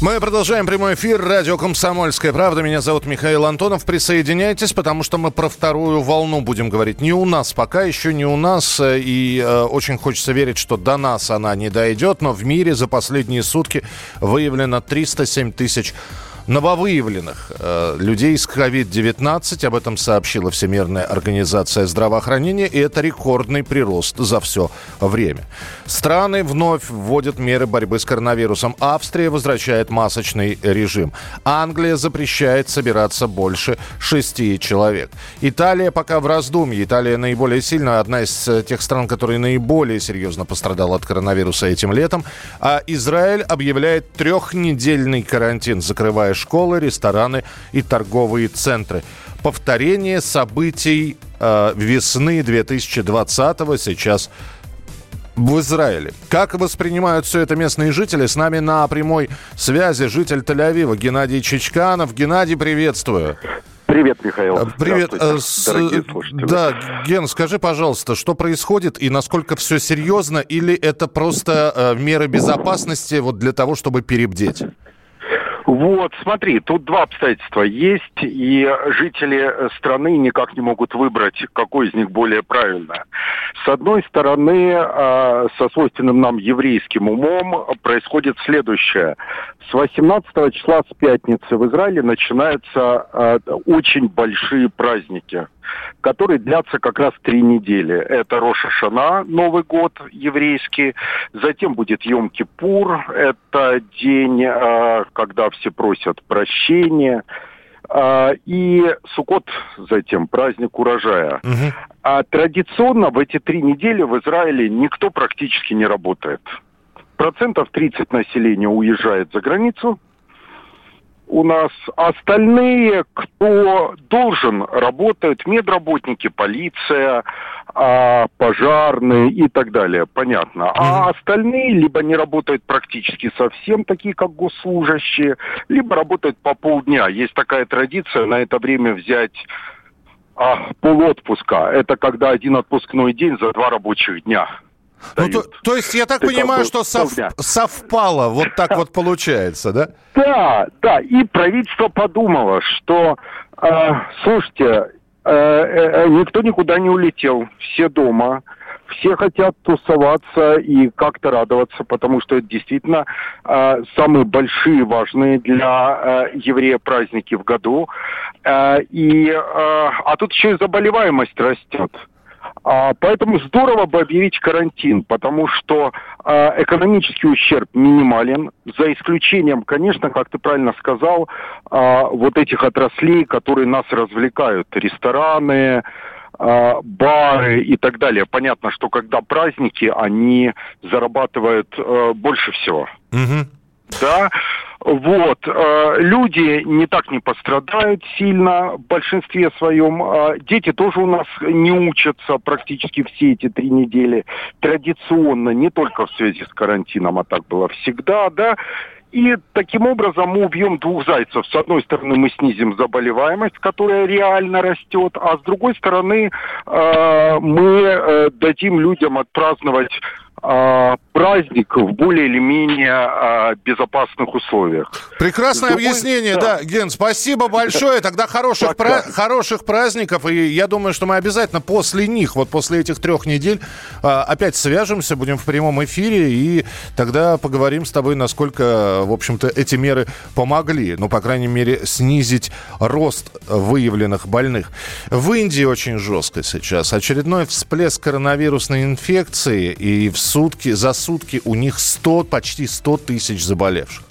Мы продолжаем прямой эфир. Радио «Комсомольская правда». Меня зовут Михаил Антонов. Присоединяйтесь, потому что мы про вторую волну будем говорить. Не у нас, пока еще не у нас. И э, очень хочется верить, что до нас она не дойдет. Но в мире за последние сутки выявлено 307 тысяч нововыявленных э, людей с COVID-19. Об этом сообщила Всемирная организация здравоохранения. И это рекордный прирост за все время. Страны вновь вводят меры борьбы с коронавирусом. Австрия возвращает масочный режим. Англия запрещает собираться больше шести человек. Италия пока в раздумье. Италия наиболее сильная, одна из э, тех стран, которые наиболее серьезно пострадала от коронавируса этим летом. А Израиль объявляет трехнедельный карантин, закрывая школы, рестораны и торговые центры. Повторение событий э, весны 2020 сейчас в Израиле. Как воспринимают все это местные жители? С нами на прямой связи житель Тель-Авива Геннадий Чичканов. Геннадий, приветствую. Привет, Михаил. Э, Привет. Э, с- дорогие слушатели. Да, Ген, скажи, пожалуйста, что происходит и насколько все серьезно, или это просто э, меры безопасности вот для того, чтобы перебдеть? Вот, смотри, тут два обстоятельства есть, и жители страны никак не могут выбрать, какой из них более правильно. С одной стороны, э, со свойственным нам еврейским умом происходит следующее. С 18 числа, с пятницы в Израиле начинаются э, очень большие праздники. которые длятся как раз три недели. Это Роша Шана, Новый год еврейский, затем будет Йом-Кипур, это день, э, когда все просят прощения, и Сукот затем, праздник урожая. А традиционно в эти три недели в Израиле никто практически не работает. Процентов 30 населения уезжает за границу, у нас остальные, кто должен, работают медработники, полиция, а, пожарные и так далее, понятно. А остальные либо не работают практически совсем, такие как госслужащие, либо работают по полдня. Есть такая традиция на это время взять а, полотпуска. Это когда один отпускной день за два рабочих дня. Ну, то, то есть я так Это понимаю, что сов- совпало, вот так вот получается, да? Да, да, и правительство подумало, что, э, слушайте, э, э, никто никуда не улетел, все дома, все хотят тусоваться и как-то радоваться, потому что это действительно э, самые большие, важные для э, еврея праздники в году. Э, и, э, а тут еще и заболеваемость растет. А, Поэтому здорово бы объявить карантин, потому что а, экономический ущерб минимален, за исключением, конечно, как ты правильно сказал, а, вот этих отраслей, которые нас развлекают, рестораны, а, бары и так далее. Понятно, что когда праздники, они зарабатывают э, больше всего. Мгм. Да, вот. э, Люди не так не пострадают сильно в большинстве своем. Э, Дети тоже у нас не учатся практически все эти три недели. Традиционно, не только в связи с карантином, а так было всегда, да. И таким образом мы убьем двух зайцев. С одной стороны, мы снизим заболеваемость, которая реально растет, а с другой стороны, э, мы дадим людям отпраздновать праздник в более или менее э, безопасных условиях. Прекрасное другой- объяснение, да. да. Ген, спасибо большое. Тогда хороших, Пока. пра- хороших праздников. И я думаю, что мы обязательно после них, вот после этих трех недель, а, опять свяжемся, будем в прямом эфире, и тогда поговорим с тобой, насколько, в общем-то, эти меры помогли. Ну, по крайней мере, снизить рост выявленных больных. В Индии очень жестко сейчас. Очередной всплеск коронавирусной инфекции, и в сутки, за сутки у них 100, почти 100 тысяч заболевших.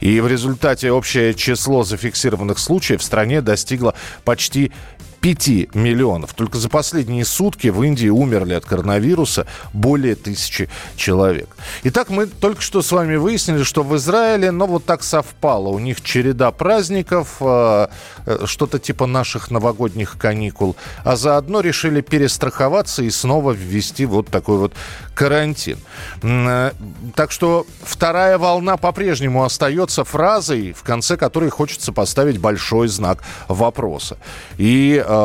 И в результате общее число зафиксированных случаев в стране достигло почти 5 миллионов. Только за последние сутки в Индии умерли от коронавируса более тысячи человек. Итак, мы только что с вами выяснили, что в Израиле, ну вот так совпало, у них череда праздников, э, э, что-то типа наших новогодних каникул, а заодно решили перестраховаться и снова ввести вот такой вот карантин. Э, так что вторая волна по-прежнему остается фразой, в конце которой хочется поставить большой знак вопроса. И э,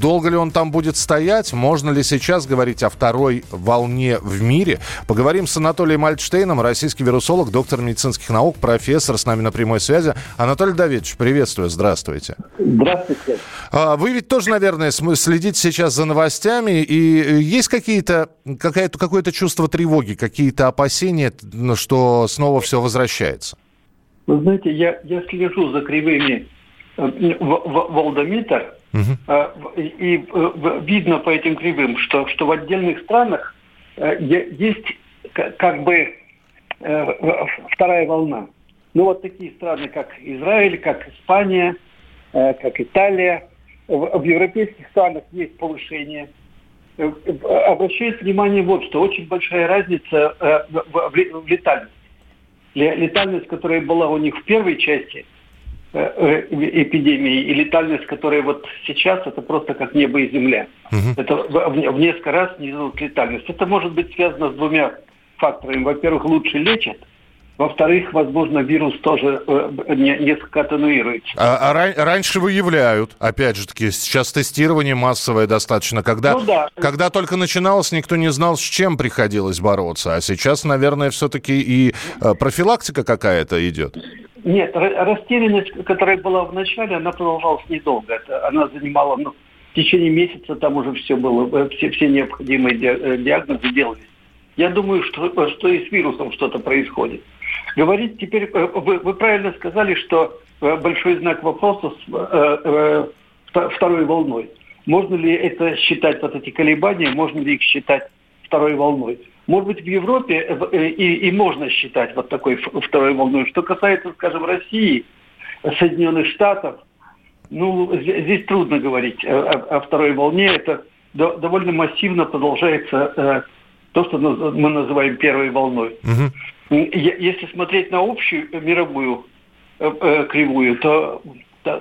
долго ли он там будет стоять? Можно ли сейчас говорить о второй волне в мире? Поговорим с Анатолием Альтштейном, российский вирусолог, доктор медицинских наук, профессор с нами на прямой связи. Анатолий Давидович, приветствую, здравствуйте. Здравствуйте. А, вы ведь тоже, наверное, следите сейчас за новостями, и есть какие-то, какое-то, какое-то чувство тревоги, какие-то опасения, что снова все возвращается? Вы знаете, я, я слежу за кривыми э, Волдометр, угу. и э, видно по этим кривым, что, что в отдельных странах есть как бы вторая волна. Ну вот такие страны, как Израиль, как Испания, как Италия. В, европейских странах есть повышение Э, обращает внимание вот что. Очень большая разница э, в, летальности. Летальность, которая была у них в первой части э, эпидемии, и летальность, которая вот сейчас, это просто как небо и земля. Угу. Это в, в несколько раз снизилась летальность. Это может быть связано с двумя факторами. Во-первых, лучше лечат – во-вторых, возможно, вирус тоже э, не, несколько атенуируется. А, а раньше выявляют, опять же таки, сейчас тестирование массовое достаточно. Когда, ну, да. когда только начиналось, никто не знал, с чем приходилось бороться. А сейчас, наверное, все-таки и э, профилактика какая-то идет. Нет, растерянность, которая была в начале, она продолжалась недолго. Это, она занимала, ну, в течение месяца там уже все было, э, все, все необходимые э, диагнозы делались. Я думаю, что, что и с вирусом что-то происходит. Говорить теперь, э, вы, вы правильно сказали, что большой знак вопроса с э, э, второй волной. Можно ли это считать, вот эти колебания, можно ли их считать второй волной? Может быть, в Европе и, и можно считать вот такой второй волной. Что касается, скажем, России, Соединенных Штатов, ну, здесь, трудно говорить о, о второй волне. Это довольно массивно продолжается э, то, что мы называем первой волной. Угу. Если смотреть на общую мировую э, э, кривую, то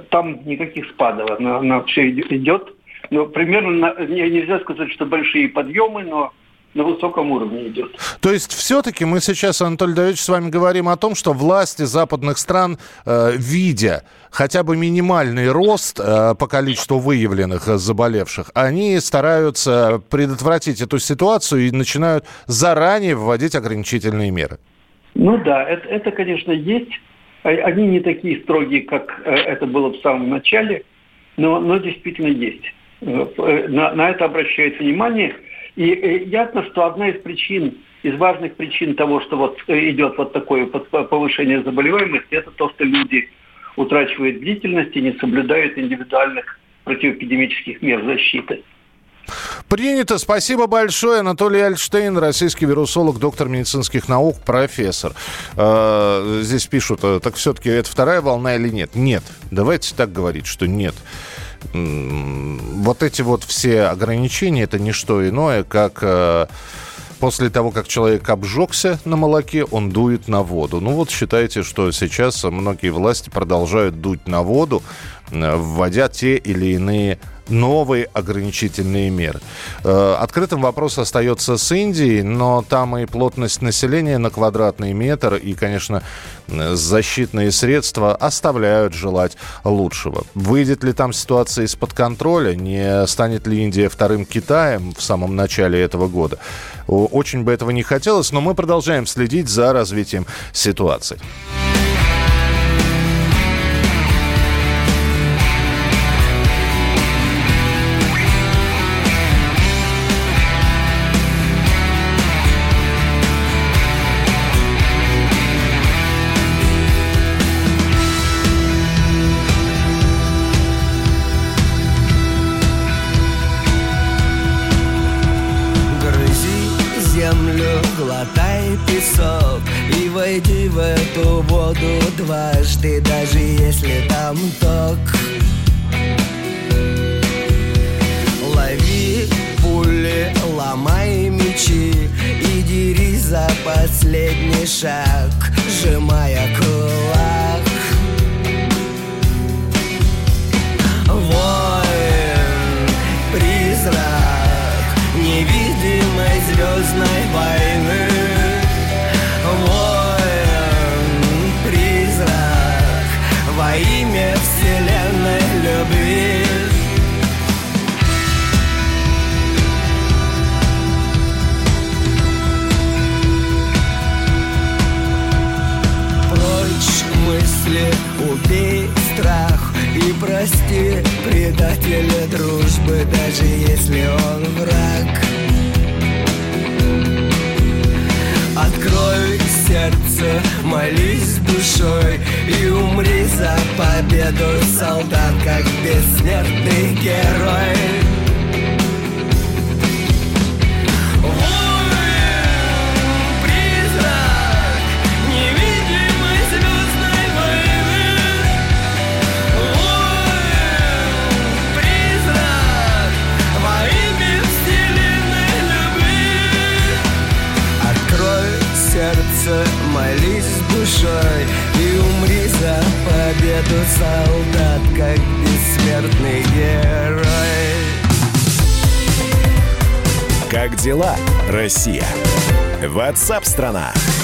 там никаких спадов, она, она все идет. Но примерно нельзя сказать, что большие подъемы, но на высоком уровне идет. То есть все-таки мы сейчас, Анатолий Давидович, с вами говорим о том, что власти западных стран, э, видя хотя бы минимальный рост э, по количеству выявленных заболевших, они стараются предотвратить эту ситуацию и начинают заранее вводить ограничительные меры. Ну да, это, это конечно, есть. А, они не такие строгие, как э, это было в самом начале, но, но действительно есть. Э, э, на, на это обращают внимание. И ясно, что одна из причин, из важных причин того, что вот идет вот такое повышение заболеваемости, это то, что люди утрачивают бдительность и не соблюдают индивидуальных противоэпидемических мер защиты. Принято. Спасибо большое. Анатолий Альштейн, российский вирусолог, доктор медицинских наук, профессор. Э, здесь пишут, э, так все-таки это вторая волна или нет? Нет. Давайте так говорить, что нет. Вот эти вот все ограничения, это не что иное, как... Э, после того, как человек обжегся на молоке, он дует на воду. Ну вот считайте, что сейчас многие власти продолжают дуть на воду, вводя те или иные новые ограничительные меры. Э, открытым вопрос остается с Индией, но там и плотность населения на квадратный метр, и, конечно, защитные средства оставляют желать лучшего. Выйдет ли там ситуация из-под контроля? Не станет ли Индия вторым Китаем в самом начале этого года? Очень бы этого не хотелось, но мы продолжаем следить за развитием ситуации. воду дважды, даже если там ток. Лови пули, ломай мечи и дерись за последний шаг, сжимая кулак. Мысли Убей страх и прости предателя дружбы Даже если он враг. Открой сердце, молись душой И умри за победу, солдат, как бессмертный герой душой И умри за победу, солдат, как бессмертный герой Как дела, Россия? Ватсап-страна! страна